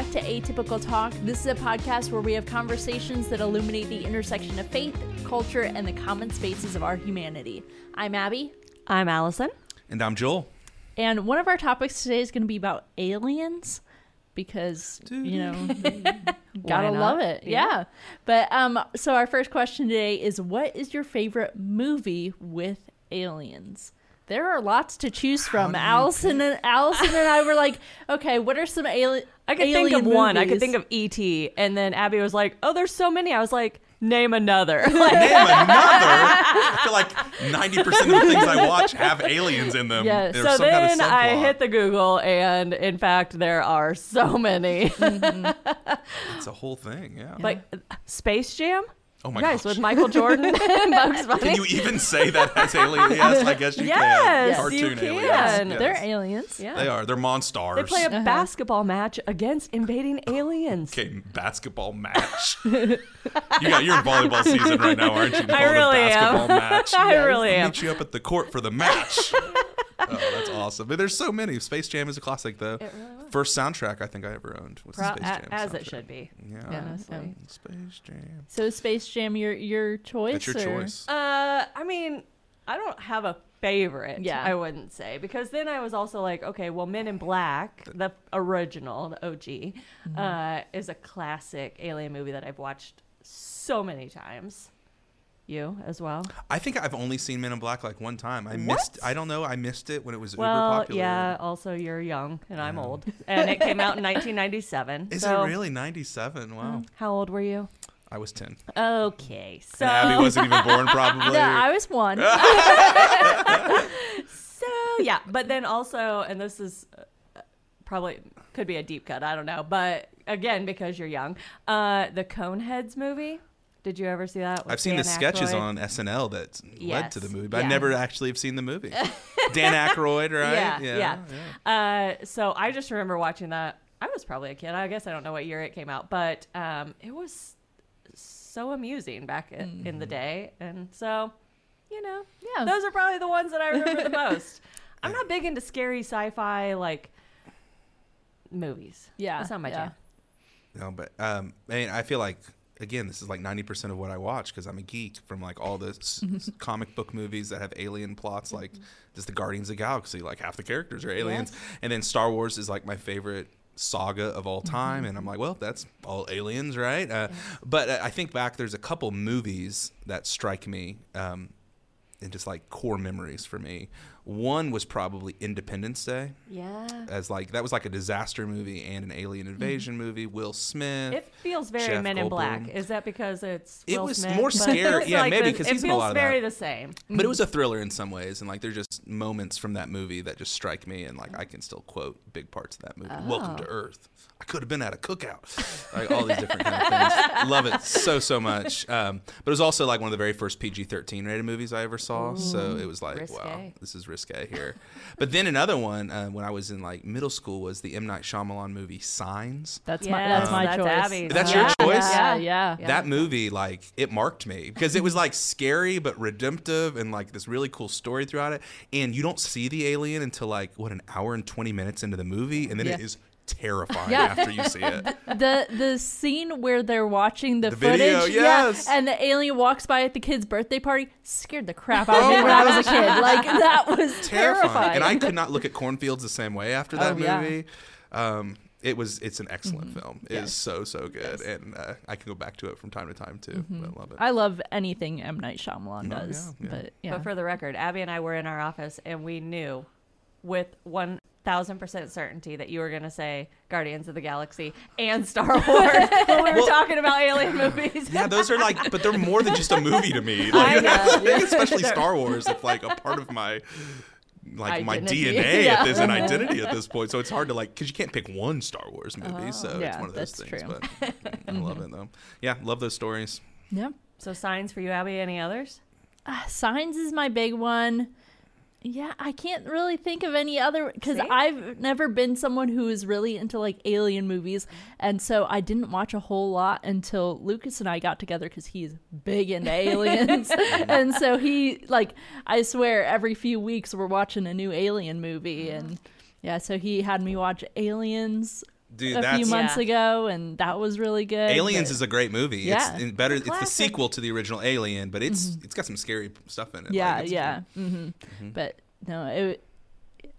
back to Atypical Talk. This is a podcast where we have conversations that illuminate the intersection of faith, culture, and the common spaces of our humanity. I'm Abby, I'm Allison. And I'm Joel. and one of our topics today is going to be about aliens because, you know, gotta love it. Yeah. Yeah. But um so our first question today is what is your favorite movie with aliens? There are lots to choose from. do Allison and Allison and I were like, okay, what are some ali- I could alien think of one. I could think of E.T. And then Abby was like, oh, there's so many. I was like, name another. Like, Name another. I feel like 90% of the things I watch have aliens in them. Yes. There's so some kind of then I hit the Google, and in fact, there are so many. Mm-hmm. It's a whole thing, yeah. like Space Jam? Oh my you guys, gosh. with Michael Jordan and Bugs Bunny. Can you even say that as aliens? Yes, I guess you Yes, can. you Cartoon can. aliens. Yes. yes. They're aliens. yeah. They are. They're monstars. They play a Uh-huh. basketball match against invading aliens. Okay, basketball match. you got you're in volleyball season right now, aren't you? To I call it a really am. basketball match. I really I'll am. meet you up at the court for the match. oh, that's awesome. But there's so many. Space Jam is a classic, though. First soundtrack I think I ever owned was Pro- the Space a- Jam. as it should be. Yeah. Honestly. Space Jam. So Space Jam your your choice? That's your or- choice. Uh, I mean, I don't have a favorite. Yeah. I wouldn't say because then I was also like, okay, well, Men in Black, the original, the OG, uh, is a classic alien movie that I've watched so many times. You as well. I think I've only seen Men in Black like one time. I What? missed. I don't know. I missed it when it was uber Well, popular. yeah. Also, you're young and I'm old, and it came out in 1997. Is so, it really 97? Wow. How old were you? I was 10. Okay, so And Abby wasn't even born, probably. Yeah, I was one. So yeah, but then also, and this is uh, probably could be a deep cut. I don't know, but again, because you're young, uh, the Coneheads movie. Did you ever see that? I've seen the sketches Aykroyd? on SNL that led to the movie, but yeah. I never actually have seen the movie. Dan Aykroyd, right? Yeah, yeah. Uh, so I just remember watching that. I was probably a kid. I guess I don't know what year it came out, but um, it was so amusing back i- in Mm-hmm. the day, and so you know, Yeah. those are probably the ones that I remember the most. I'm not big into scary sci-fi like movies. Yeah, that's not my yeah. jam. No, but um, I mean, I feel like again, this is like ninety percent of what I watch because I'm a geek from like all the s- s- comic book movies that have alien plots, like just the Guardians of the Galaxy. Like half the characters are aliens, and then Star Wars is like my favorite saga of all time and i'm like well that's all aliens right? Uh, but uh, i think back there's a couple movies that strike me um, and just like core memories for me one was probably independence day Yeah. as like that was like a disaster movie and an alien invasion movie. Will Smith. It feels very Jeff Men in Black. Is that because it's It Will was Smith? more scary- yeah, like maybe 'cause it he's in a feels lot of very that. the same. but it was a thriller in some ways, and like there's just moments from that movie that just strike me, and like I can still quote big parts of that movie. Welcome to Oh. Earth. I could have been at a cookout. like all these different kind of things. Love it so so much. Um, but it was also like one of the very first PG-13 rated movies I ever saw. so it was like, wow, this is risque here. but then another one uh, when I was in like middle school was the M Night Shyamalan movie Signs. That's my that's Yes, my that's choice. Abby's. That's Yeah. your choice? Yeah, yeah. Yeah. That movie, like, it marked me because it was like scary but redemptive and like this really cool story throughout it. And you don't see the alien until like what an hour and twenty minutes into the movie, and then it Yeah. is terrifying Yeah. after you see it. the the scene where they're watching the, The footage, video, yes. yeah, and the alien walks by at the kid's birthday party, scared the crap out of me when I was a kid. Like that was terrifying. terrifying. And I could not look at cornfields the same way after that Oh, yeah. movie. Um, it was it's an excellent film. It Yes. is so so good, and uh, I can go back to it from time to time too. I love it. I love anything M Night Shyamalan No, does, yeah, yeah. but yeah, But for the record, Abby and I were in our office and we knew with 1000% certainty that you were going to say Guardians of the Galaxy and Star Wars when we were Well- talking about alien movies. Yeah, those are like, but they're more than just a movie to me. Like, know, yeah. especially Star Wars, it's like a part of my like my DNA Yeah. at this an identity at this point. So it's hard to like because you can't pick one Star Wars movie. so it's Yeah, one of those that's things. true. But I love it though. Yeah, love those stories. yeah. So signs for you, Abby. Any others? Uh, Signs is my big one. Yeah, I can't really think of any other because I've never been someone who is really into like alien movies, and so I didn't watch a whole lot until Lucas and I got together because he's big into aliens, and so he like I swear every few weeks we're watching a new alien movie, and mm. yeah, so he had me watch Aliens, Dude, a few months Yeah. ago, and that was really good. Aliens but- is a great movie. Yeah. It's better. It's the sequel to the original Alien, but it's it's got some scary stuff in it. Mm-hmm. yeah, Like, it's- yeah. hmm Mm-hmm. But no, it,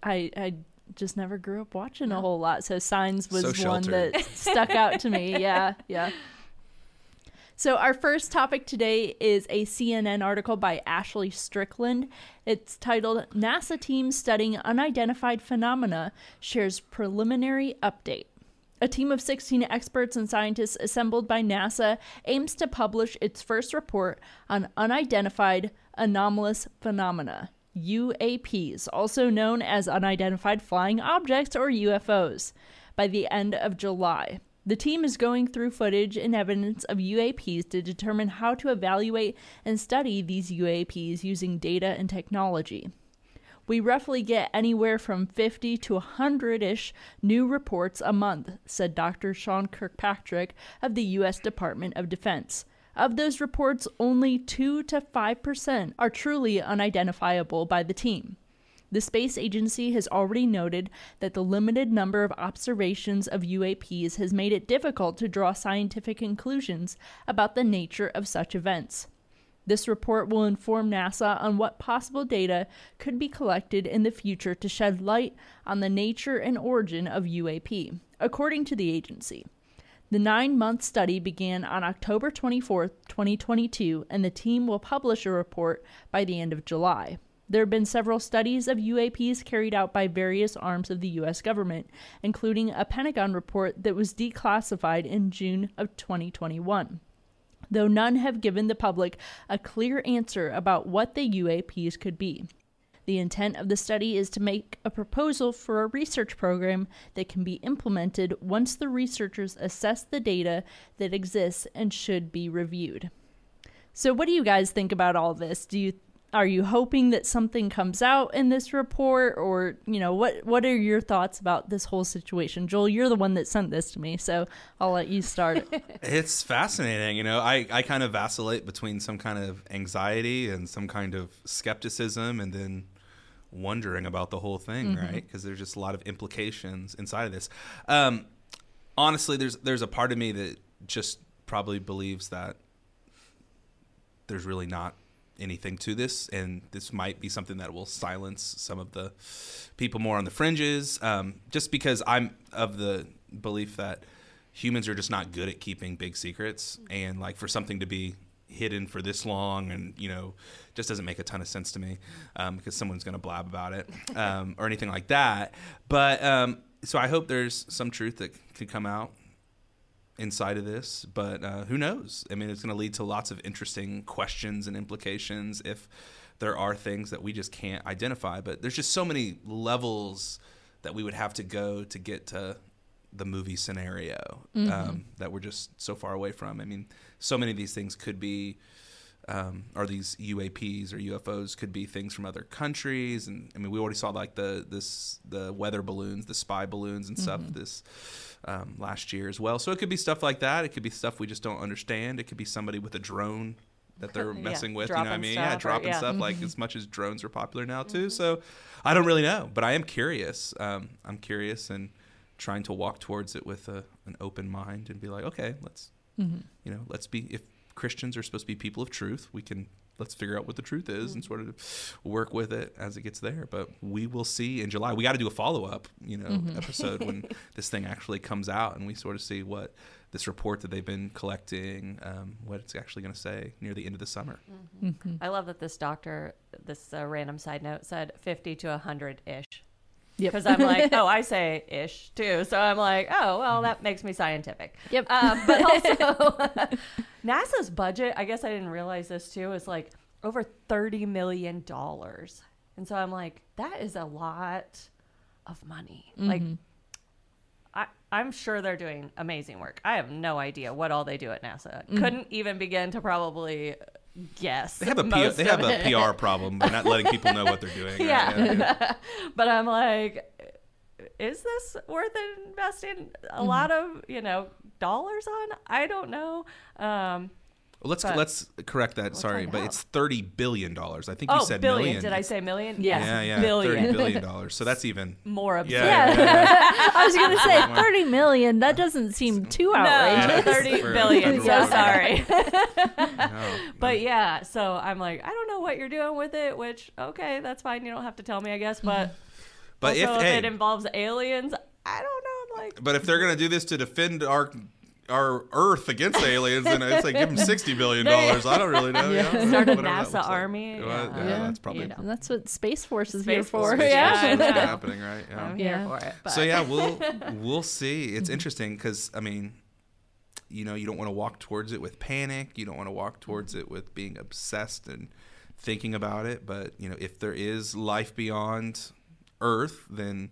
I I just never grew up watching a whole lot, so Signs was So one that stuck out to me. Yeah, yeah. So our first topic today is a CNN article by Ashley Strickland. It's titled "NASA Team Studying Unidentified Phenomena Shares Preliminary Update." A team of 16 experts and scientists assembled by NASA aims to publish its first report on unidentified anomalous phenomena, UAPs, also known as unidentified flying objects or UFOs, by the end of July. The team is going through footage and evidence of UAPs to determine how to evaluate and study these UAPs using data and technology. We roughly get anywhere from 50 to 100 ish new reports a month, said Dr. Sean Kirkpatrick of the U.S. Department of Defense. Of those reports, only 2 to 5% are truly unidentifiable by the team. The space agency has already noted that the limited number of observations of UAPs has made it difficult to draw scientific conclusions about the nature of such events. This report will inform NASA on what possible data could be collected in the future to shed light on the nature and origin of UAP, according to the agency. The nine month study began on October 24, 2022, and the team will publish a report by the end of July. There have been several studies of UAPs carried out by various arms of the U.S. government, including a Pentagon report that was declassified in June of 2021 though none have given the public a clear answer about what the UAPs could be. The intent of the study is to make a proposal for a research program that can be implemented once the researchers assess the data that exists and should be reviewed. So what do you guys think about all this? Do you are you hoping that something comes out in this report or, you know, what what are your thoughts about this whole situation? Joel, you're the one that sent this to me, so I'll let you start. It's fascinating. You know, I, I kind of vacillate between some kind of anxiety and some kind of skepticism and then wondering about the whole thing, Mm-hmm. right? Because there's just a lot of implications inside of this. Um, honestly, there's there's a part of me that just probably believes that there's really not anything to this, and this might be something that will silence some of the people more on the fringes. Um, just because I'm of the belief that humans are just not good at keeping big secrets, and like for something to be hidden for this long and you know just doesn't make a ton of sense to me um, because someone's going to blab about it um, or anything like that but um, so i hope there's some truth that could come out inside of this, but uh, who knows? I mean, it's going to lead to lots of interesting questions and implications if there are things that we just can't identify. But there's just so many levels that we would have to go to get to the movie scenario um, that we're just so far away from. I mean, so many of these things could be. Um, or these UAPs or UFOs could be things from other countries, and I mean we already saw like the this the weather balloons, the spy balloons and stuff this um, last year as well. So it could be stuff like that. It could be stuff we just don't understand. It could be somebody with a drone that they're Yeah, messing with. You know what I mean? stuff Yeah, dropping yeah. stuff like as much as drones are popular now too. So I don't really know, but I am curious. Um, I'm curious and trying to walk towards it with a, an open mind and be like, okay, let's you know, let's be if Christians are supposed to be people of truth, we can let's figure out what the truth is and sort of work with it as it gets there. But we will see in July. We got to do a follow up, you know, episode when this thing actually comes out and we sort of see what this report that they've been collecting, um, what it's actually going to say near the end of the summer. I love that this doctor, this uh, random side note, said 50 to 100 ish. Yep. Because I'm like, oh, I say ish too. So I'm like, oh, well, that makes me scientific. Yep. Uh, but also, NASA's budget, I guess I didn't realize this too, is like over $30 million. And so I'm like, that is a lot of money. Like, I, I'm sure they're doing amazing work. I have no idea what all they do at NASA. Couldn't even begin to probably guess. They have a P- they have it. a PR problem by not letting people know what they're doing. right? Yeah. yeah. but I'm like, is this worth investing a lot of you know dollars on? I don't know. Um, Well, let's But- let's correct that. Sorry, but it's thirty billion dollars. I think you Oh, said billion. million. Did I say million? Yes. Yeah, yeah, billion. thirty billion dollars. So that's even. More absurd. Yeah, Yeah. yeah, I was gonna say thirty million. That doesn't seem too No, outrageous. Yeah. thirty For- billion. So sorry. No, But yeah, so I'm like, I don't know what you're doing with it. Which okay, that's fine. You don't have to tell me, I guess. But but also, if, if hey, it involves aliens, I don't know. I'm like, but if they're gonna do this to defend our our Earth against aliens, then it's like give them sixty billion dollars. I don't really know. Yeah. you know, Start a whatever that NASA looks like. army. Yeah. yeah, Yeah. that's probably You know. That's what Space Force is Space here for. Space yeah, Force I is happening, right? Yeah. I'm here Yeah. for it. But. So yeah, we'll we'll see. It's mm-hmm. interesting because I mean, you know, you don't want to walk towards it with panic. You don't want to walk mm-hmm. towards it with being obsessed and thinking about it. But you know, if there is life beyond Earth, then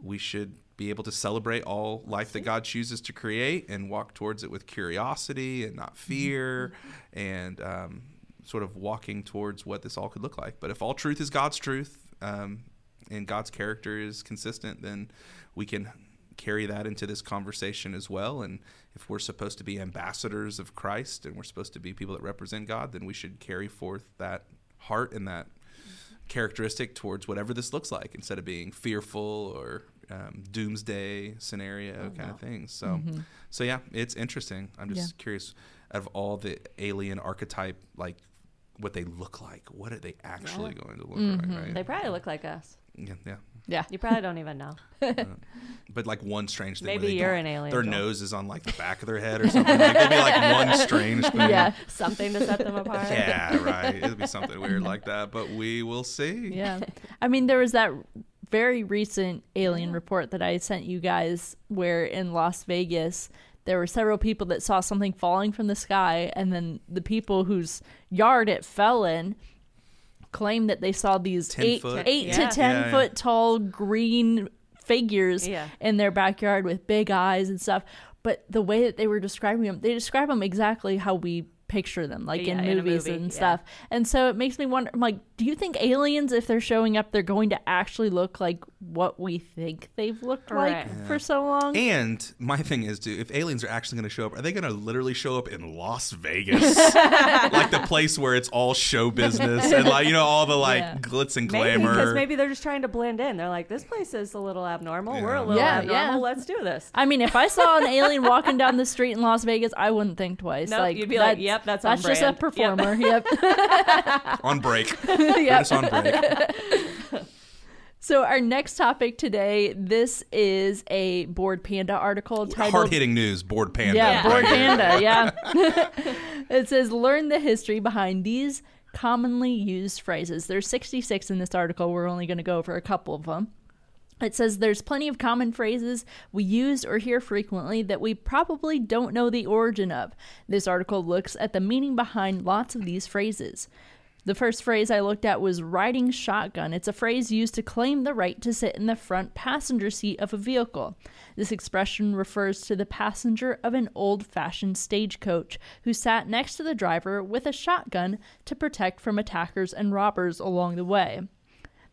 we should be able to celebrate all life that God chooses to create and walk towards it with curiosity and not fear and um, sort of walking towards what this all could look like. But if all truth is God's truth um, and God's character is consistent, then we can carry that into this conversation as well. And if we're supposed to be ambassadors of Christ and we're supposed to be people that represent God, then we should carry forth that heart and that characteristic towards whatever this looks like instead of being fearful or um, doomsday scenario oh, kind of things. So, mm-hmm. so yeah, it's interesting. I'm just Yeah. curious of all the alien archetype, like what they look like. What are they actually going to look like? Mm-hmm. Right? They probably look like us. yeah, yeah. Yeah. You probably don't even know. Uh, but like one strange thing. Maybe you're an alien, Their Joel. nose is on like the back of their head or something. like, it'd be like one strange thing. Yeah. Something to set them apart. Yeah, right. It'd be something weird like that, but we will see. Yeah. I mean, there was that very recent alien report that I sent you guys where in Las Vegas there were several people that saw something falling from the sky and then the people whose yard it fell in claimed that they saw these 10 eight, foot? eight Yeah. to ten Yeah, yeah. foot tall green figures Yeah. in their backyard with big eyes and stuff. But the way that they were describing them, they describe them exactly how we picture them, like Yeah, in in movies movie, and yeah. stuff. And so it makes me wonder, I'm like, do you think aliens, if they're showing up, they're going to actually look like what we think they've looked Right. like for so long? And my thing is, dude, if aliens are actually going to show up, are they going to literally show up in Las Vegas, like the place where it's all show business and like you know all the like Yeah. glitz and Maybe glamour? because maybe they're just trying to blend in. They're like, this place is a little abnormal. We're a Yeah. little Yeah, abnormal. yeah. Let's do this. I mean, if I saw an alien walking down the street in Las Vegas, I wouldn't think twice. Nope, like you'd be like, that's- "Yep, that's on that's just a brand." Yep. performer." Yep. on break. Yep. just on break. So our next topic today, this is a Bored Panda article titled Hard hitting news. Bored panda. Yeah, Yeah. Bored right here. Panda, yeah. it says learn the history behind these commonly used phrases. There's 66 in this article. We're only going to go over a couple of them. It says there's plenty of common phrases we use or hear frequently that we probably don't know the origin of. This article looks at the meaning behind lots of these phrases. The first phrase I looked at was riding shotgun. It's a phrase used to claim the right to sit in the front passenger seat of a vehicle. This expression refers to the passenger of an old fashioned stagecoach who sat next to the driver with a shotgun to protect from attackers and robbers along the way.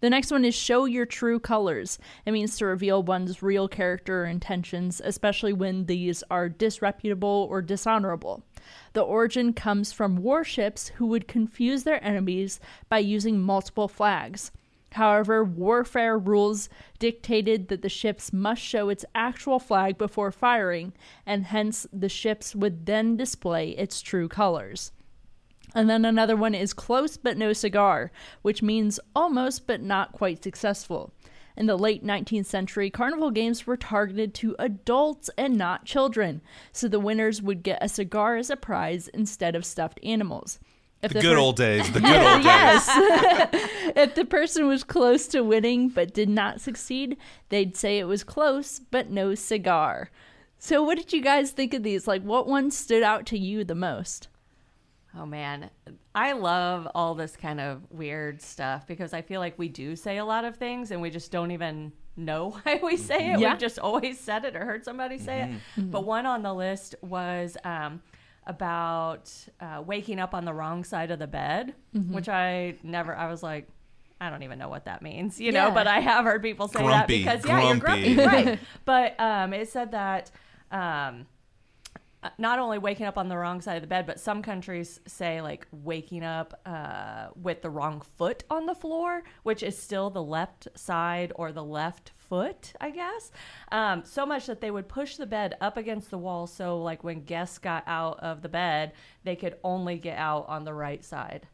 The next one is show your true colors. It means to reveal one's real character or intentions, especially when these are disreputable or dishonorable. The origin comes from warships who would confuse their enemies by using multiple flags. However, warfare rules dictated that the ships must show its actual flag before firing, and hence the ships would then display its true colors. And then another one is close but no cigar, which means almost but not quite successful. In the late 19th century, carnival games were targeted to adults and not children, so the winners would get a cigar as a prize instead of stuffed animals. If The the good per- old days. The good old days. yes. if the person was close to winning but did not succeed, they'd say it was close but no cigar. So, what did you guys think of these? Like, what one stood out to you the most? Oh man, I love all this kind of weird stuff because I feel like we do say a lot of things and we just don't even know why we say it. Yeah. We've just always said it or heard somebody say it. But one on the list was um, about uh, waking up on the wrong side of the bed, which I never. I was like. I don't even know what that means, you know, but I have heard people say Grumpy, that because yeah, you're grumpy. grumpy, right? But um, it said that um, not only waking up on the wrong side of the bed, but some countries say like waking up uh, with the wrong foot on the floor, which is still the left side or the left foot, I guess. Um, so much that they would push the bed up against the wall, so like when guests got out of the bed, they could only get out on the right side.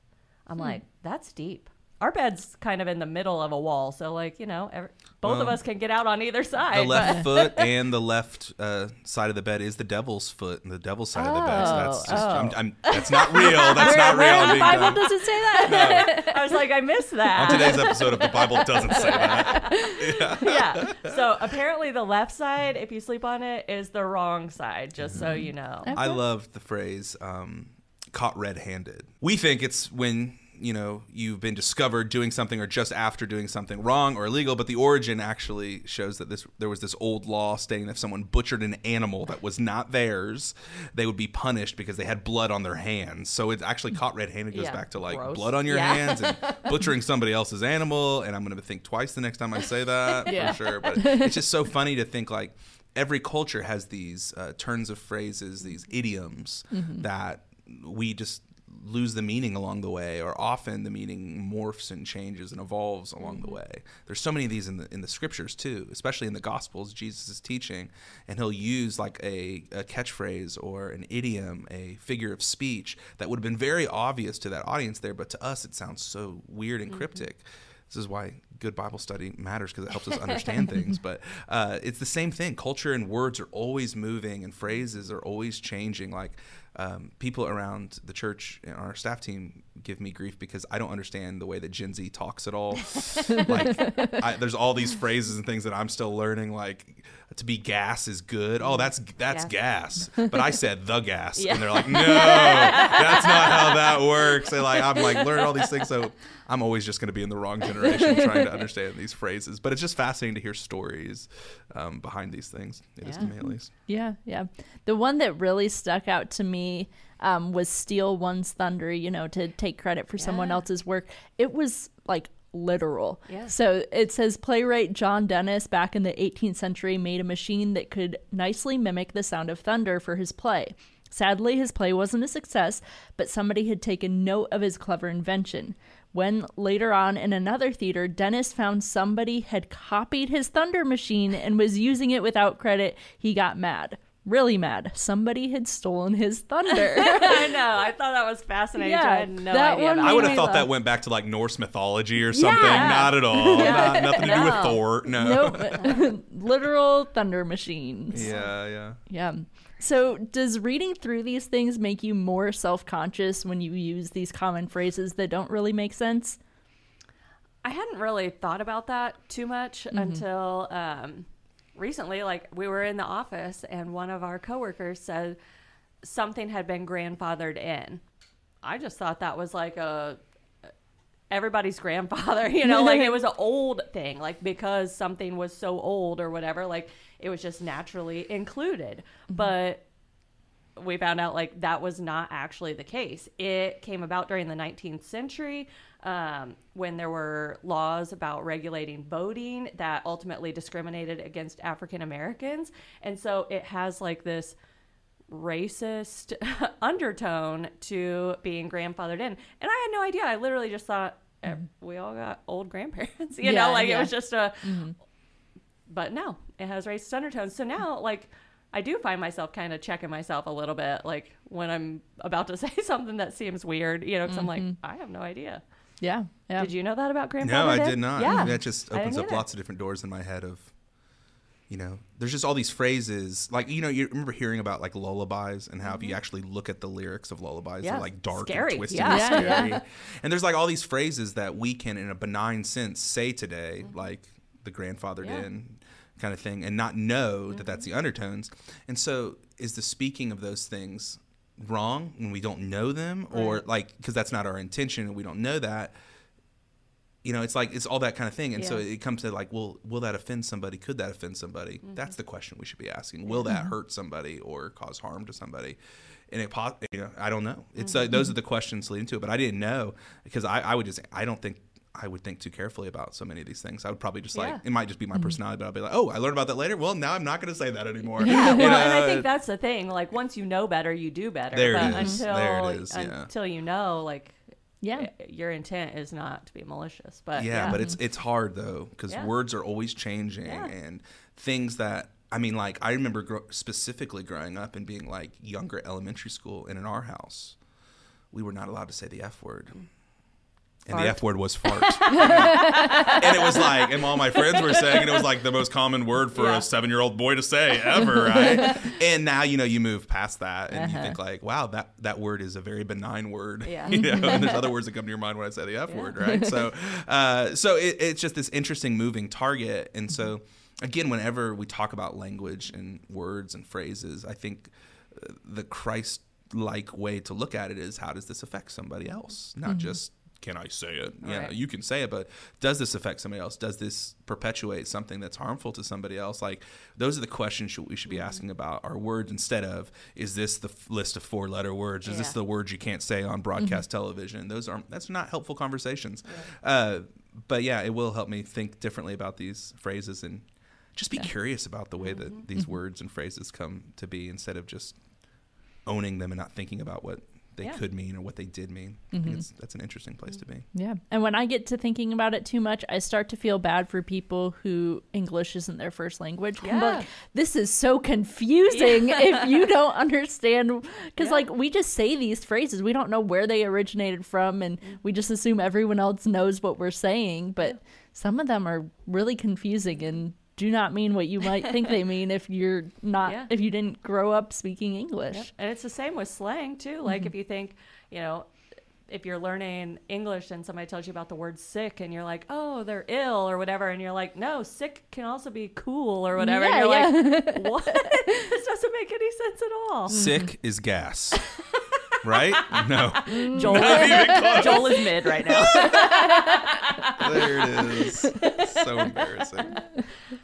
I'm like, that's deep. Our bed's kind of in the middle of a wall, so like you know, every, both of us can get out on either side. The left foot and the left uh, side of the bed is the devil's foot, and the devil's side of the bed. So that's Oh, just, oh. I'm, I'm, that's not real. That's not real. where in the Bible dumb. does it say that? I was like, I missed that. On today's episode of the Bible doesn't say that. yeah. So apparently, the left side, if you sleep on it, is the wrong side. Just so you know. Okay. I love the phrase um, "caught red-handed." We think it's when you know you've been discovered doing something or just after doing something wrong or illegal, but the origin actually shows that this there was this old law stating if someone butchered an animal that was not theirs, they would be punished because they had blood on their hands. So it's actually caught red-handed goes Yeah, back to like gross. blood on your Yeah. hands and butchering somebody else's animal. And I'm going to think twice the next time I say that Yeah. for sure. But it's just so funny to think like every culture has these uh, turns of phrases, these idioms that we just lose the meaning along the way, or often the meaning morphs and changes and evolves along the mm-hmm. way. There's so many of these in the in the scriptures too, especially in the Gospels. Jesus is teaching, and he'll use like a, a catchphrase or an idiom, a figure of speech that would have been very obvious to that audience there, but to us it sounds so weird and mm-hmm. cryptic. This is why good Bible study matters because it helps us understand things. But uh, it's the same thing. Culture and words are always moving, and phrases are always changing. Like um, people around the church and our staff team give me grief because I don't understand the way that Gen Z talks at all. like, I, there's all these phrases and things that I'm still learning. Like, to be gas is good. Oh, that's that's gas. But I said the gas, Yeah. and they're like, no, that's not how that works. And like, I'm like learning all these things, so I'm always just going to be in the wrong generation trying to understand these phrases. But it's just fascinating to hear stories um, behind these things. It is to Yeah. me at least. Yeah, yeah. The one that really stuck out to me um, was steal one's thunder, you know, to take credit for someone else's work. It was like literal. Yeah. So it says playwright John Dennis back in the 18th century made a machine that could nicely mimic the sound of thunder for his play. Sadly, his play wasn't a success, but somebody had taken note of his clever invention. When later on in another theater, Dennis found somebody had copied his thunder machine and was using it without credit, he got mad. Really mad. Somebody had stolen his thunder. I know. I thought that was fascinating. Yeah, I had no that idea. one about I would have me thought that went back to like Norse mythology or something. Yeah. Not at all. Not, nothing to do with Thor. No. nope. Literal thunder machines. Yeah, yeah. Yeah. So, does reading through these things make you more self conscious when you use these common phrases that don't really make sense? I hadn't really thought about that too much until um, recently. Like we were in the office, and one of our coworkers said something had been grandfathered in. I just thought that was like a everybody's grandfather, you know, like it was an old thing, like because something was so old or whatever, like it was just naturally included. But we found out like that was not actually the case. It came about during the 19th century um, when there were laws about regulating voting that ultimately discriminated against African Americans. And so it has like this racist undertone to being grandfathered in. And I had no idea. I literally just thought eh, we all got old grandparents, you Yeah, know, like yeah. it was just a. But no, it has racist undertones. So now, like, I do find myself kind of checking myself a little bit, like when I'm about to say something that seems weird, you know, because I'm like, I have no idea. Yeah. Yeah. Did you know that about grandfather? No, I Dad? did not. Yeah, That just opens up either. lots of different doors in my head of, you know, there's just all these phrases. Like, you know, you remember hearing about like lullabies and how if you actually look at the lyrics of lullabies, Mm-hmm. Yeah, they're like dark scary. and twisted Yeah. and Yeah, yeah. scary. And there's like all these phrases that we can, in a benign sense, say today, like the grandfathered Mm-hmm. Yeah. in kind of thing, and not know that that's the undertones. And so, is the speaking of those things wrong when we don't know them, or like because that's not our intention and we don't know that? you know, it's like it's all that kind of thing, and so it comes to like, well, will that offend somebody? Could that offend somebody? Mm-hmm. That's the question we should be asking. Will that hurt somebody or cause harm to somebody? And it, po- you know, I don't know. It's uh, Mm-hmm. those are the questions leading to it, but I didn't know because I, I would just, I don't think, I would think too carefully about so many of these things. I would probably just Yeah. like it might just be my mm-hmm. personality, but I'll be like, oh, I learned about that later. Well, now I'm not going to say that anymore. Yeah, well, and I think that's the thing. Like once you know better, you do better. There it but is. Until There it is, yeah. until you know, like Yeah. your intent is not to be malicious. But yeah, but it's it's hard though because Yeah. words are always changing Yeah. and things that I mean, like I remember gro- specifically growing up and being like younger elementary school, and in our house, we were not allowed to say the f word. And Fart. the F word was fart. and it was like, and all my friends were saying, and it was like the most common word for Yeah. a seven year old boy to say ever, right? and now, you know, you move past that and you Uh-huh. think, like, wow, that, that word is a very benign word. Yeah. you know, and there's other words that come to your mind when I say the F word, right? So, uh, so it, it's just this interesting moving target. And so, again, whenever we talk about language and words and phrases, I think uh, the Christ like way to look at it is how does this affect somebody else? Not just can I say it? Yeah, Right. you can say it, but does this affect somebody else? Does this perpetuate something that's harmful to somebody else? Like those are the questions we should be mm-hmm. asking about our words instead of is this the f- list of four letter words? Is this the words you can't say on broadcast mm-hmm. television? Those are that's not helpful conversations. Uh, but yeah, it will help me think differently about these phrases and just be curious about the way that mm-hmm. these words and phrases come to be instead of just owning them and not thinking about what they Yeah. could mean or what they did mean. I think mm-hmm. it's, that's an interesting place to be. Yeah. And when I get to thinking about it too much, I start to feel bad for people who English isn't their first language. Yeah. like, this is so confusing if you don't understand. Because, Yeah. like, we just say these phrases. We don't know where they originated from, and mm-hmm. we just assume everyone else knows what we're saying. But some of them are really confusing and do not mean what you might think they mean if you're not, Yeah. if you didn't grow up speaking English. Yep. And it's the same with slang too. Like mm-hmm. if you think, you know, if you're learning English and somebody tells you about the word sick and you're like, oh, they're ill or whatever, and you're like, no, sick can also be cool or whatever. and you're yeah. like, what? this doesn't make any sense at all. Mm-hmm. Sick is gas. right? No. Mm. Joel, Not even close. Joel is mid right now. There it is. So embarrassing.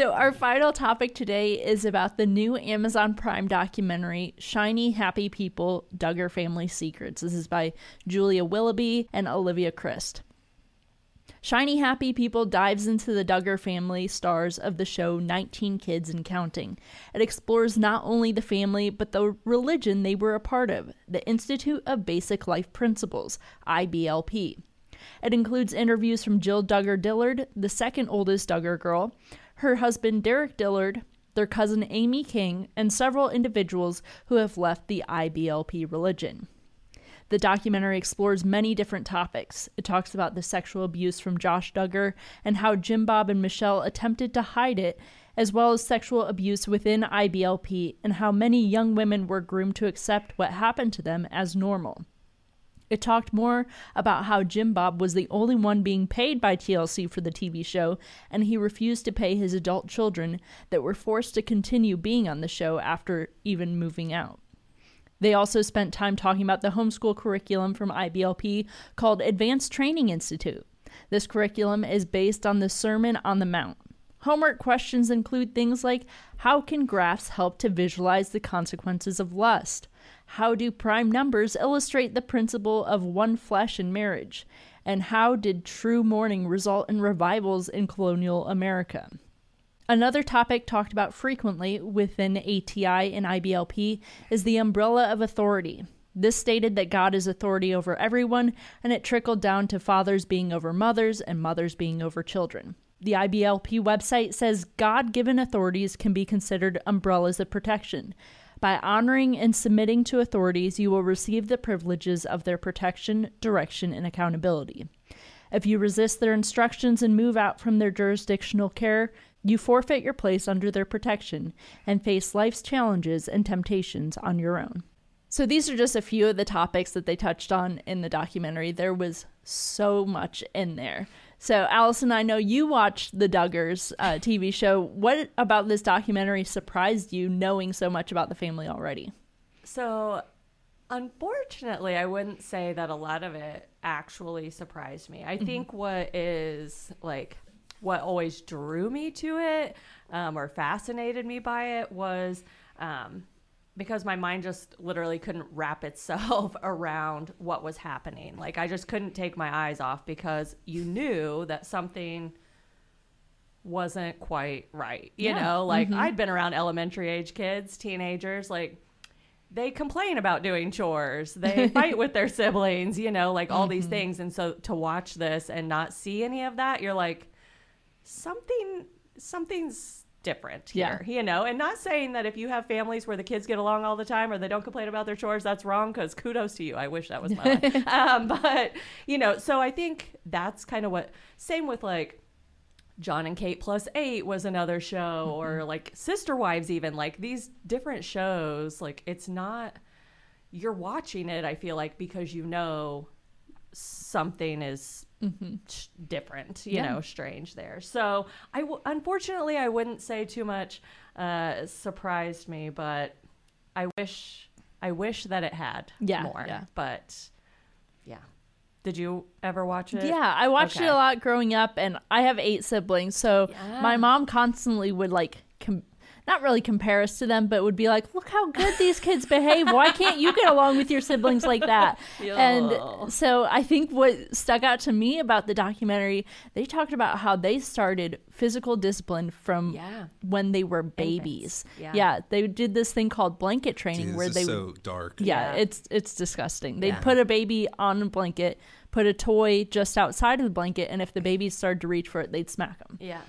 So, our final topic today is about the new Amazon Prime documentary, Shiny Happy People Duggar Family Secrets. This is by Julia Willoughby and Olivia Crist. Shiny Happy People dives into the Duggar family stars of the show 19 Kids and Counting. It explores not only the family, but the religion they were a part of, the Institute of Basic Life Principles, IBLP. It includes interviews from Jill Duggar Dillard, the second oldest Duggar girl, her husband Derick Dillard, their cousin Amy King, and several individuals who have left the IBLP religion. The documentary explores many different topics. It talks about the sexual abuse from Josh Duggar and how Jim Bob and Michelle attempted to hide it, as well as sexual abuse within IBLP and how many young women were groomed to accept what happened to them as normal. It talked more about how Jim Bob was the only one being paid by TLC for the TV show, and he refused to pay his adult children that were forced to continue being on the show after even moving out. They also spent time talking about the homeschool curriculum from IBLP called Advanced Training Institute. This curriculum is based on the Sermon on the Mount. Homework questions include things like How can graphs help to visualize the consequences of lust? How do prime numbers illustrate the principle of one flesh in marriage? And how did true mourning result in revivals in colonial America? Another topic talked about frequently within ATI and IBLP is the umbrella of authority. This stated that God is authority over everyone, and it trickled down to fathers being over mothers and mothers being over children. The IBLP website says God given authorities can be considered umbrellas of protection. By honoring and submitting to authorities, you will receive the privileges of their protection, direction, and accountability. If you resist their instructions and move out from their jurisdictional care, you forfeit your place under their protection and face life's challenges and temptations on your own. So, these are just a few of the topics that they touched on in the documentary. There was so much in there. So, Allison, I know you watched the Duggars uh, TV show. What about this documentary surprised you knowing so much about the family already? So, unfortunately, I wouldn't say that a lot of it actually surprised me. I think what is like what always drew me to it um, or fascinated me by it was um, because my mind just literally couldn't wrap itself around what was happening. Like I just couldn't take my eyes off because you knew that something wasn't quite right. You Yeah. know, like mm-hmm. I'd been around elementary age kids, teenagers, like they complain about doing chores. They fight with their siblings, you know, like all these mm-hmm. things. And so to watch this and not see any of that, you're like, something, something's different Yeah. you know. And not saying that if you have families where the kids get along all the time or they don't complain about their chores, that's wrong. Because kudos to you. I wish that was my life. Um, but you know, so I think that's kind of what. Same with like Jon and Kate plus eight was another show, or like Sister Wives, even like these different shows. Like it's not you're watching it. I feel like because you know something is sh- different, you Yeah. know, strange there. So I w- unfortunately I wouldn't say too much uh, surprised me, but I wish I wish that it had Yeah, more. yeah. But yeah, did you ever watch it? Yeah, I watched Okay. it a lot growing up, and I have eight siblings, so Yeah. my mom constantly would like. Com- not really compare us to them, but would be like, "Look how good these kids behave. Why can't you get along with your siblings like that?" Yo. And so I think what stuck out to me about the documentary, they talked about how they started physical discipline from Yeah. when they were babies. Yeah. they did this thing called blanket training Dude, where this they is so dark. yeah, Yeah. it's it's disgusting. They'd Yeah. put a baby on a blanket, put a toy just outside of the blanket, and if the baby started to reach for it, they'd smack them. Yeah.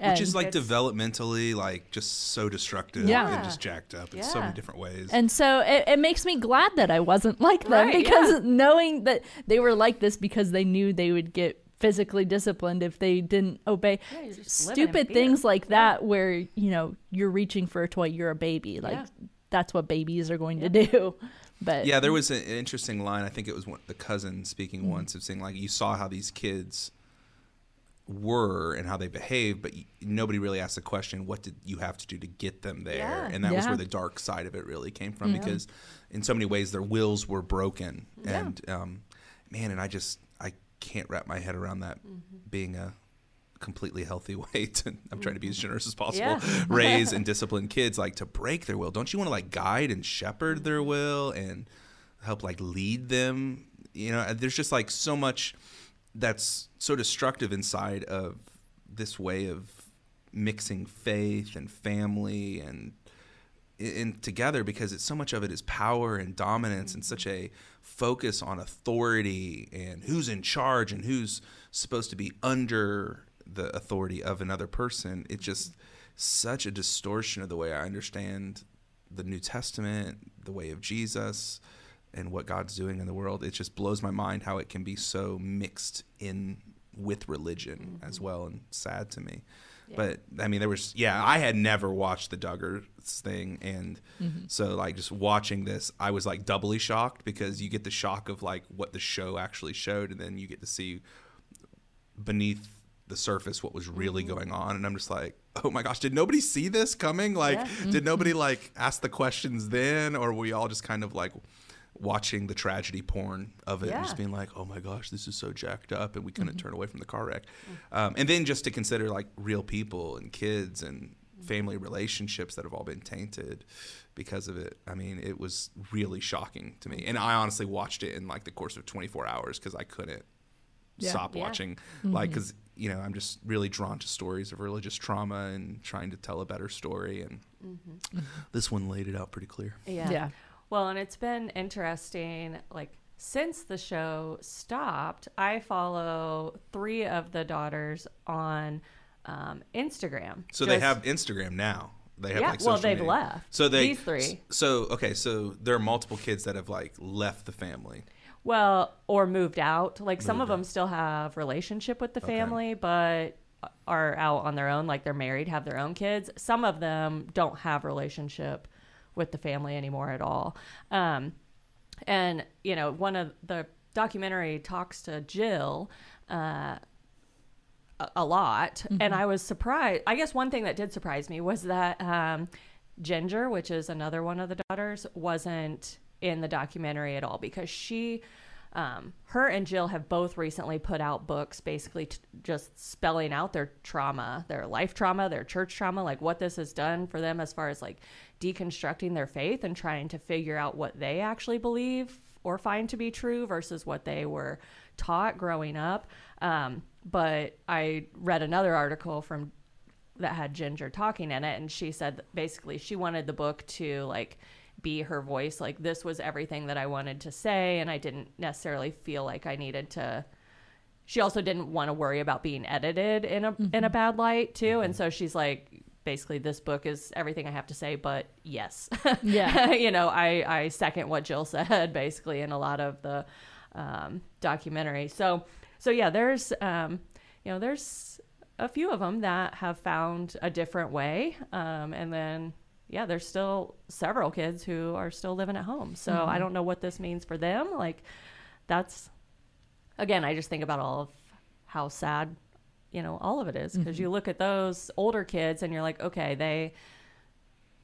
Which is like developmentally like just so destructive Yeah. and just jacked up in so many different ways. And so it, it makes me glad that I wasn't like them Right, because yeah. knowing that they were like this because they knew they would get physically disciplined if they didn't obey Yeah, you're just living in stupid things like Yeah. that where you know you're reaching for a toy you're a baby like Yeah. that's what babies are going to do but yeah, there was an interesting line. I think it was one, the cousin speaking Mm-hmm. once of saying like you saw how these kids were and how they behaved, but nobody really asked the question, what did you have to do to get them there? Yeah. And that was where the dark side of it really came from Yeah. because in so many ways their wills were broken. Yeah. And um, man, and I just I can't wrap my head around that mm-hmm. being a completely healthy way to I'm trying to be as mm-hmm. generous as possible Yeah. raise and discipline kids like to break their will don't you want to like guide and shepherd their mm-hmm. will and help like lead them you know uh, there's just like so much that's so destructive inside of this way of mixing faith and family and in together because it's so much of it is power and dominance and such a focus on authority and who's in charge and who's supposed to be under the authority of another person. It's just such a distortion of the way i understand the new testament the way of jesus and what god's doing in the world it just blows my mind how it can be so mixed in with religion mm-hmm. as well and sad to me but I mean, there was yeah. I had never watched the Duggars thing, and mm-hmm. so like just watching this, I was like doubly shocked because you get the shock of like what the show actually showed, and then you get to see beneath the surface what was really mm-hmm. going on, and I'm just like, oh my gosh, did nobody see this coming? Like, did nobody like ask the questions then, or were we all just kind of like? Watching the tragedy porn of it and just being like, oh my gosh, this is so jacked up, and we couldn't mm-hmm. turn away from the car wreck. Mm-hmm. Um, and then just to consider like real people and kids and family relationships that have all been tainted because of it. I mean, it was really shocking to me. And I honestly watched it in like the course of 24 hours because I couldn't Yeah. stop Yeah. watching. Mm-hmm. Like, because, you know, I'm just really drawn to stories of religious trauma and trying to tell a better story. And this one laid it out pretty clear. Yeah. Well, and it's been interesting. Like since the show stopped, I follow three of the daughters on um, Instagram. So they have Instagram now. They have Yeah, like well, they've media. left. So they These three. So okay, so there are multiple kids that have like left the family. Well, or moved out. Like some of out. them still have relationship with the Okay. family, but are out on their own. Like they're married, have their own kids. Some of them don't have relationship with the family anymore at all. Um, and you know, one of the documentary talks to Jill. Uh, a- a lot and i was surprised i guess one thing that did surprise me was that um, Jinger which is another one of the daughters wasn't in the documentary at all because she um, her and Jill have both recently put out books basically t- just spelling out their trauma, their life trauma, their church trauma, like what this has done for them as far as like deconstructing their faith and trying to figure out what they actually believe or find to be true versus what they were taught growing up. Um, but I read another article from that had Jinger talking in it, and she said basically she wanted the book to like be her voice. Like this was everything that I wanted to say, and I didn't necessarily feel like I needed to. She also didn't want to worry about being edited in a in a bad light too, and so she's like, basically, this book is everything I have to say, but yes, Yeah. you know, I I second what Jill said basically in a lot of the um, documentary. So so yeah, there's um, you know there's a few of them that have found a different way, um, and then yeah, there's still several kids who are still living at home. So I don't know what this means for them. Like that's again, I just think about all of how sad you know all of it is because mm-hmm. you look at those older kids and you're like, okay, they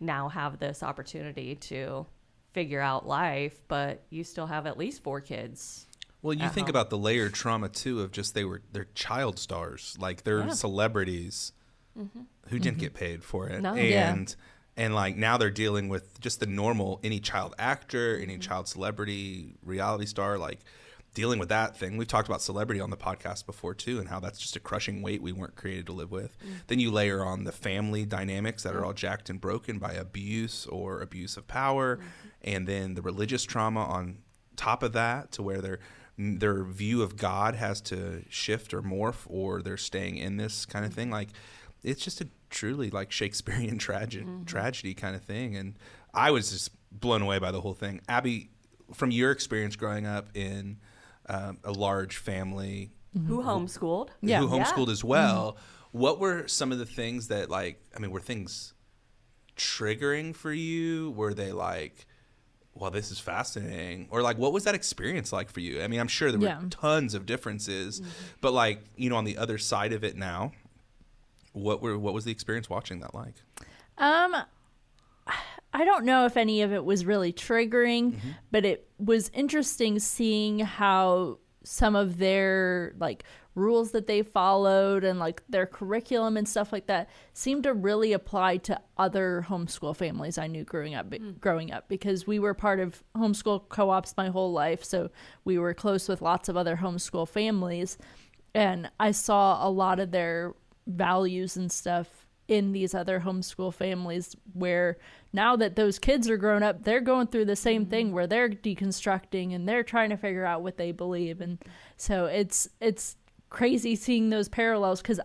now have this opportunity to figure out life, but you still have at least four kids. Well, you think home. about the layered trauma too of just they were they're child stars, like they're Yeah. celebrities mm-hmm. who didn't mm-hmm. get paid for it, No. Yeah. and and like now they're dealing with just the normal any child actor, any child celebrity, reality star, like dealing with that thing. We've talked about celebrity on the podcast before too, and how that's just a crushing weight we weren't created to live with. Mm. Then you layer on the family dynamics that are mm. all jacked and broken by abuse or abuse of power, mm-hmm. and then the religious trauma on top of that to where their their view of God has to shift or morph, or they're staying in this kind of mm-hmm. thing. Like it's just a truly like Shakespearean mm-hmm. tragedy tragedy kind of thing, and I was just blown away by the whole thing. Abby, from your experience growing up in um, a large family Who homeschooled? Yeah. who Yeah. homeschooled as well, what were some of the things that like I mean, were things triggering for you? Were they like well, this is fascinating. Or like, what was that experience like for you? I mean, I'm sure there were Yeah. tons of differences, but like, you know, on the other side of it now, what were what was the experience watching that like? Um, I don't know if any of it was really triggering, mm-hmm. but it was interesting seeing how some of their like rules that they followed and like their curriculum and stuff like that seemed to really apply to other homeschool families I knew growing up mm. growing up because we were part of homeschool co-ops my whole life so we were close with lots of other homeschool families and I saw a lot of their values and stuff in these other homeschool families where now that those kids are grown up they're going through the same thing where they're deconstructing and they're trying to figure out what they believe and so it's it's crazy seeing those parallels cuz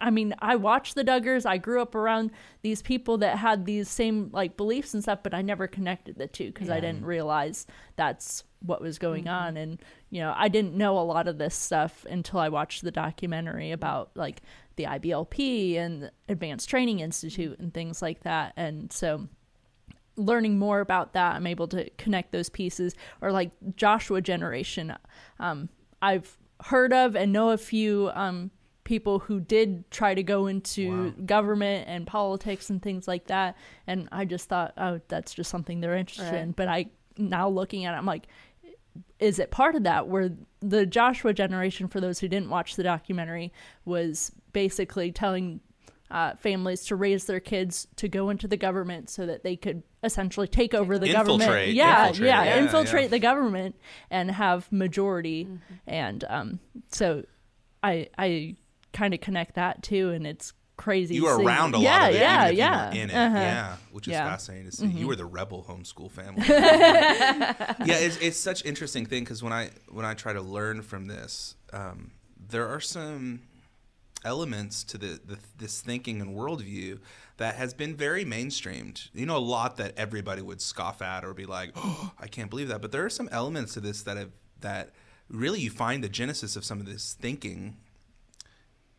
I mean, I watched the Duggars. I grew up around these people that had these same like beliefs and stuff, but I never connected the two because I didn't realize that's what was going mm-hmm. on. And you know, I didn't know a lot of this stuff until I watched the documentary about like the IBLP and the Advanced Training Institute and things like that. And so learning more about that i'm able to connect those pieces or like joshua generation um, i've heard of and know a few um, people who did try to go into government and politics and things like that and i just thought oh that's just something they're interested Right. in but i now looking at it i'm like is it part of that where the joshua generation for those who didn't watch the documentary was basically telling uh, families to raise their kids to go into the government so that they could essentially take over the government. Infiltrate, Yeah, infiltrate, yeah, yeah, infiltrate yeah. the government and have majority. And um, so I I kind of connect that too, and it's crazy. You were seeing- around a yeah, lot of it, yeah, yeah, in it. Uh-huh. Yeah, which is Yeah. fascinating to see. You were the rebel homeschool family. yeah, it's, it's such interesting thing because when I when I try to learn from this, um, there are some elements to the, the this thinking and worldview that has been very mainstreamed. You know, a lot that everybody would scoff at or be like, "Oh, I can't believe that." But there are some elements to this that have that really you find the genesis of some of this thinking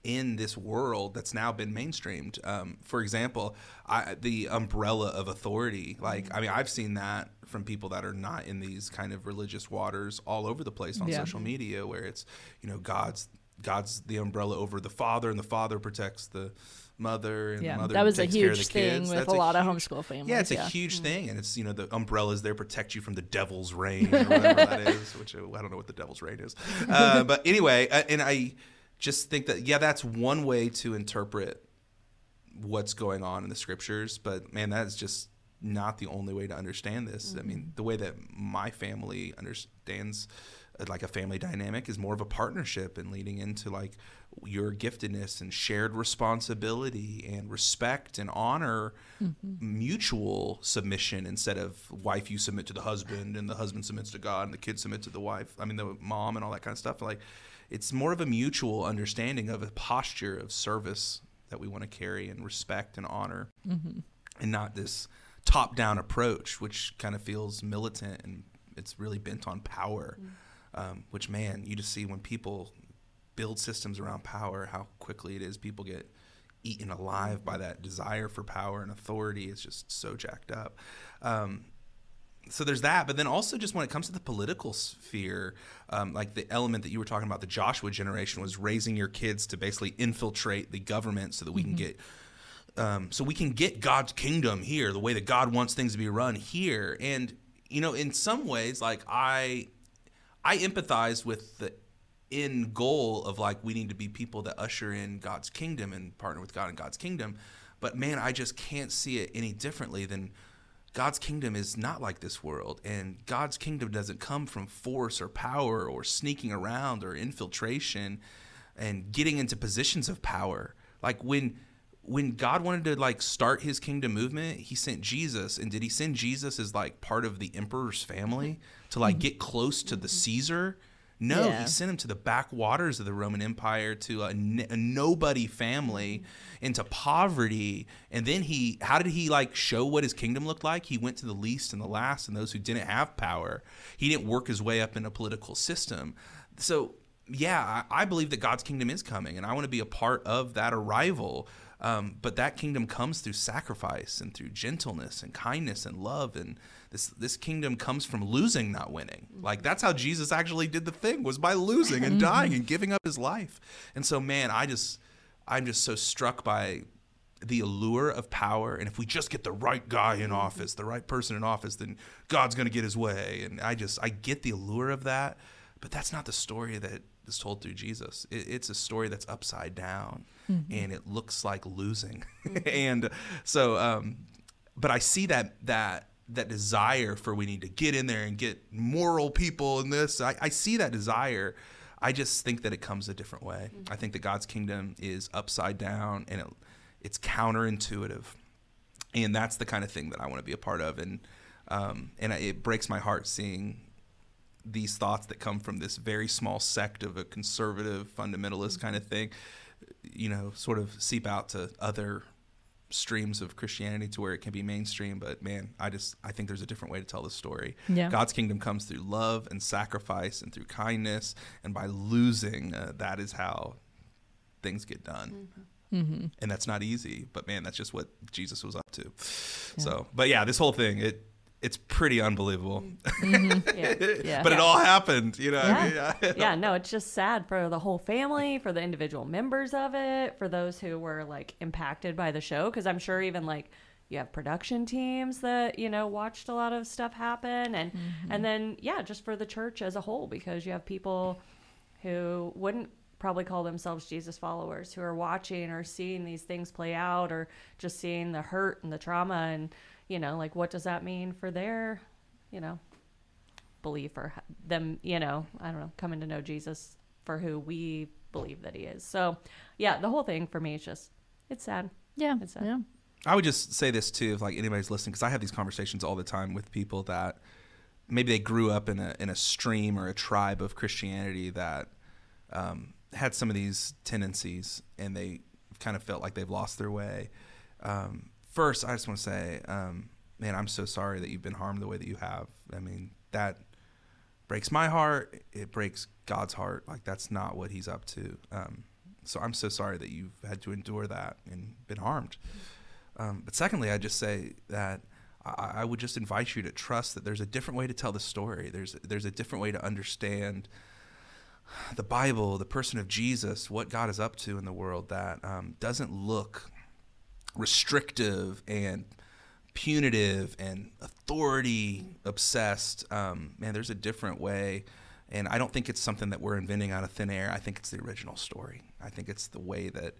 in this world that's now been mainstreamed. Um, for example, I, the umbrella of authority. Like, I mean, I've seen that from people that are not in these kind of religious waters all over the place on Yeah. social media, where it's, you know, God's God's the umbrella over the father, and the father protects the mother, and Yeah, the mother that was a huge thing with That's a lot of huge- homeschool families. Yeah, it's a huge thing, and it's you know the umbrellas there protect you from the devil's rain or whatever that is, which uh, I don't know what the devil's rain is. Uh, but anyway, uh, and I just think that yeah, that's one way to interpret what's going on in the scriptures. But man, that is just not the only way to understand this. I mean, the way that my family understands uh, like a family dynamic is more of a partnership and leading into like your giftedness and shared responsibility and respect and honor mutual submission instead of wife you submit to the husband and the husband submits to God and the kid submit to the wife I mean the mom and all that kind of stuff like it's more of a mutual understanding of a posture of service that we want to carry and respect and honor and not this top down approach, which kind of feels militant and it's really bent on power. Um, which, man, you just see when people build systems around power, how quickly it is people get eaten alive by that desire for power and authority. It's just so jacked up. Um, so there's that, but then also just when it comes to the political sphere, um, like the element that you were talking about, the Joshua generation was raising your kids to basically infiltrate the government so that we can get um, so we can get God's kingdom here, the way that God wants things to be run here. And you know, in some ways, like I, I empathize with the end goal of like we need to be people that usher in God's kingdom and partner with God in God's kingdom. But man, I just can't see it any differently than God's kingdom is not like this world, and God's kingdom doesn't come from force or power or sneaking around or infiltration and getting into positions of power. Like when when God wanted to like start his kingdom movement, he sent Jesus. And did he send Jesus as like part of the emperor's family to like mm-hmm. get close to the Caesar? No, Yeah. he sent him to the backwaters of the Roman Empire, to a, n- a nobody family, into poverty. And then he, how did he like show what his kingdom looked like? He went to the least and the last and those who didn't have power. He didn't work his way up in a political system. So, yeah, I, I believe that God's kingdom is coming, and I want to be a part of that arrival. Um, but that kingdom comes through sacrifice and through gentleness and kindness and love, and this this kingdom comes from losing, not winning. Like that's how Jesus actually did the thing was by losing and mm-hmm. dying and giving up his life. And so, man, I just I'm just so struck by the allure of power. And if we just get the right guy in mm-hmm. office the right person in office then god's going to get his way. And i just i get the allure of that but that's not the story that is told through jesus. It, it's a story that's upside down mm-hmm. and it looks like losing. And so um but i see that that that desire for we need to get in there and get moral people in this. I, I see that desire. I just think that it comes a different way. I think that God's kingdom is upside down and it, it's counterintuitive, and that's the kind of thing that I want to be a part of. And um, and it breaks my heart seeing these thoughts that come from this very small sect of a conservative fundamentalist kind of thing, you know, sort of seep out to other streams of Christianity to where it can be mainstream. But man, I just I think there's a different way to tell the story. Yeah. God's kingdom comes through love and sacrifice and through kindness, and by losing, uh, that is how things get done. Mm-hmm. And that's not easy, but man, that's just what Jesus was up to. So, but yeah, this whole thing it it's pretty unbelievable. Mm-hmm. Yeah. Yeah. but it all happened, you know. I mean, Yeah. yeah, no, it's just sad for the whole family, for the individual members of it, for those who were like impacted by the show. Because I'm sure even like you have production teams that you know watched a lot of stuff happen, and mm-hmm. and then yeah, just for the church as a whole, because you have people who wouldn't probably call themselves Jesus followers who are watching or seeing these things play out or just seeing the hurt and the trauma and you know like what does that mean for their you know belief or them, you know, I don't know, coming to know Jesus for who we believe that he is. So, yeah, the whole thing for me is just, it's sad. Yeah. It's sad. yeah. I would just say this too, if like anybody's listening, because I have these conversations all the time with people that maybe they grew up in a in a stream or a tribe of Christianity that um, had some of these tendencies, and they kind of felt like they've lost their way. Um, first, I just want to say, um, man, I'm so sorry that you've been harmed the way that you have. I mean, that breaks my heart. It breaks God's heart. Like that's not what He's up to. Um, so I'm so sorry that you've had to endure that and been harmed. Um, but secondly, I just say that I, would just invite you to trust that there's a different way to tell the story. There's there's a different way to understand the Bible, the person of Jesus, what God is up to in the world that um, doesn't look restrictive and punitive and authority obsessed. Um, man, there's a different way. And I don't think it's something that we're inventing out of thin air. I think it's the original story. I think it's the way that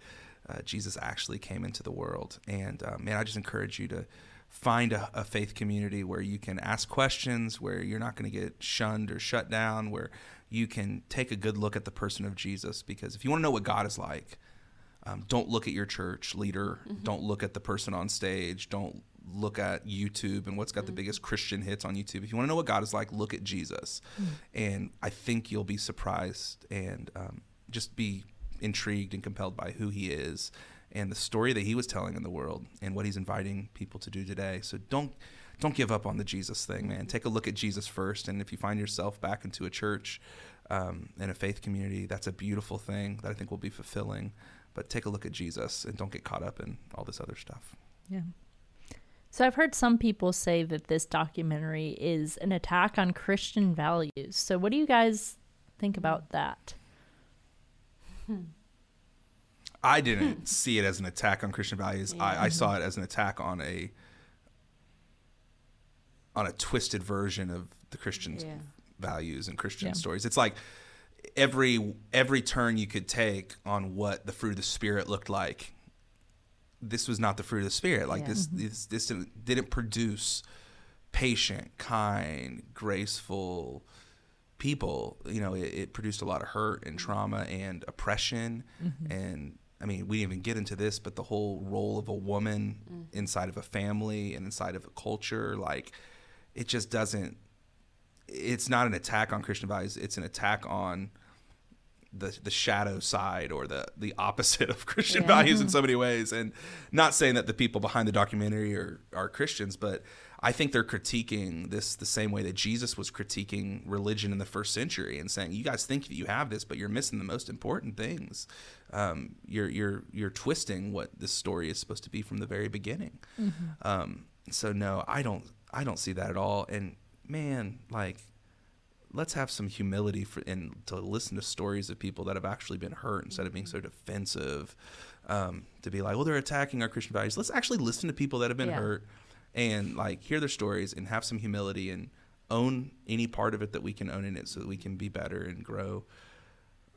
uh, Jesus actually came into the world. And uh, man, I just encourage you to find a, a, faith community where you can ask questions, where you're not going to get shunned or shut down, where you can take a good look at the person of Jesus. Because if you want to know what God is like, um, don't look at your church leader. Mm-hmm. Don't look at the person on stage. Don't look at YouTube and what's got mm-hmm. the biggest Christian hits on YouTube. If you want to know what God is like, look at Jesus. Mm-hmm. And I think you'll be surprised and um, just be intrigued and compelled by who he is and the story that he was telling in the world and what he's inviting people to do today. So don't don't give up on the Jesus thing, man. Take a look at Jesus first, and if you find yourself back into a church um, in a faith community, that's a beautiful thing that I think will be fulfilling. But take a look at Jesus and don't get caught up in all this other stuff. Yeah. So I've heard some people say that this documentary is an attack on Christian values. So what do you guys think hmm. about that? I didn't see it as an attack on Christian values. Yeah. I, I, saw it as an attack on a on a twisted version of the Christian yeah. values and Christian yeah. stories. It's like every every turn you could take on what the fruit of the spirit looked like this was not the fruit of the spirit. Like yeah. this, mm-hmm. this, this didn't, didn't produce patient, kind, graceful people. You know, it, it, produced a lot of hurt and trauma and oppression. Mm-hmm. And I mean, we didn't even get into this, but the whole role of a woman mm-hmm. inside of a family and inside of a culture, like, it just doesn't. It's not an attack on Christian values. It's an attack on the the shadow side or the the opposite of Christian yeah. values in so many ways. And not saying that the people behind the documentary are are Christians, but I think they're critiquing this the same way that Jesus was critiquing religion in the first century and saying, "You guys think that you have this, but you're missing the most important things. Um, you're you're you're twisting what this story is supposed to be from the very beginning." Mm-hmm. Um, so no, I don't I don't see that at all. And man, like let's have some humility for and to listen to stories of people that have actually been hurt instead of being so defensive. Um, to be like, well, they're attacking our Christian values. Let's actually listen to people that have been yeah. hurt and like hear their stories and have some humility and own any part of it that we can own in it so that we can be better and grow.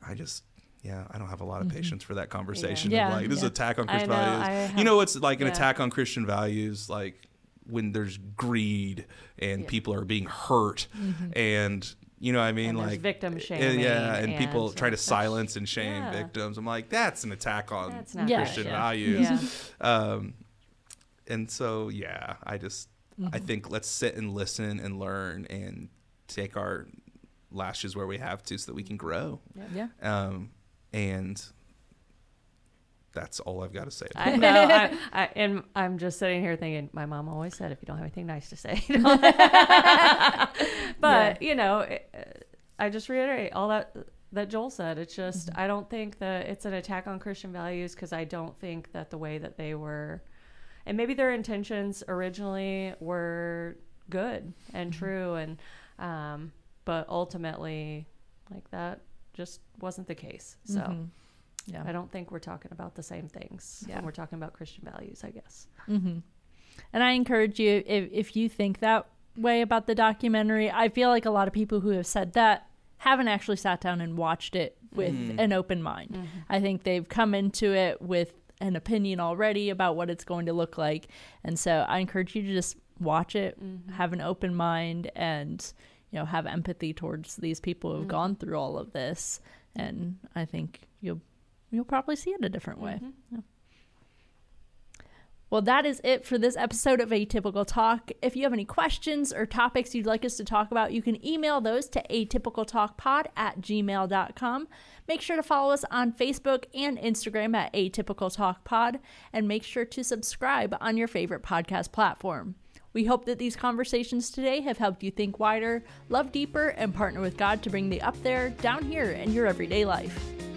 I just yeah, I don't have a lot of mm-hmm. patience for that conversation. Yeah. yeah like this yeah. is attack on Christian know, values. You know, it's like an attack on Christian values, like when there's greed and people are being hurt mm-hmm. and you know what I mean? like victim shaming. Yeah, and, and people try to silence and shame yeah. victims. I'm like, that's an attack on Christian values. Yeah. Um, and so, yeah, I just, mm-hmm. I think let's sit and listen and learn and take our lashes where we have to so that we can grow. Yeah. Um, and that's all I've got to say. I know, I, I, and I'm just sitting here thinking, my mom always said, if you don't have anything nice to say, but yeah. you know, I just reiterate all that that Joel said. It's just mm-hmm. I don't think that it's an attack on Christian values because I don't think that the way that they were, and maybe their intentions originally were good and mm-hmm. true, and um, but ultimately, like that just wasn't the case. So. Mm-hmm yeah. I don't think we're talking about the same things yeah. when we're talking about Christian values, I guess. Mm-hmm. And I encourage you, if, if you think that way about the documentary, I feel like a lot of people who have said that haven't actually sat down and watched it with mm. an open mind. Mm-hmm. I think they've come into it with an opinion already about what it's going to look like. And so I encourage you to just watch it, mm-hmm. have an open mind, and you know have empathy towards these people who've mm-hmm. gone through all of this. And I think you'll you'll probably see it a different way. Mm-hmm. Yeah. Well, that is it for this episode of Atypical Talk. If you have any questions or topics you'd like us to talk about, you can email those to atypicaltalkpod at gmail.com. Make sure to follow us on Facebook and Instagram at Atypical Talk Pod, and make sure to subscribe on your favorite podcast platform. We hope that these conversations today have helped you think wider, love deeper, and partner with God to bring the up there down here in your everyday life.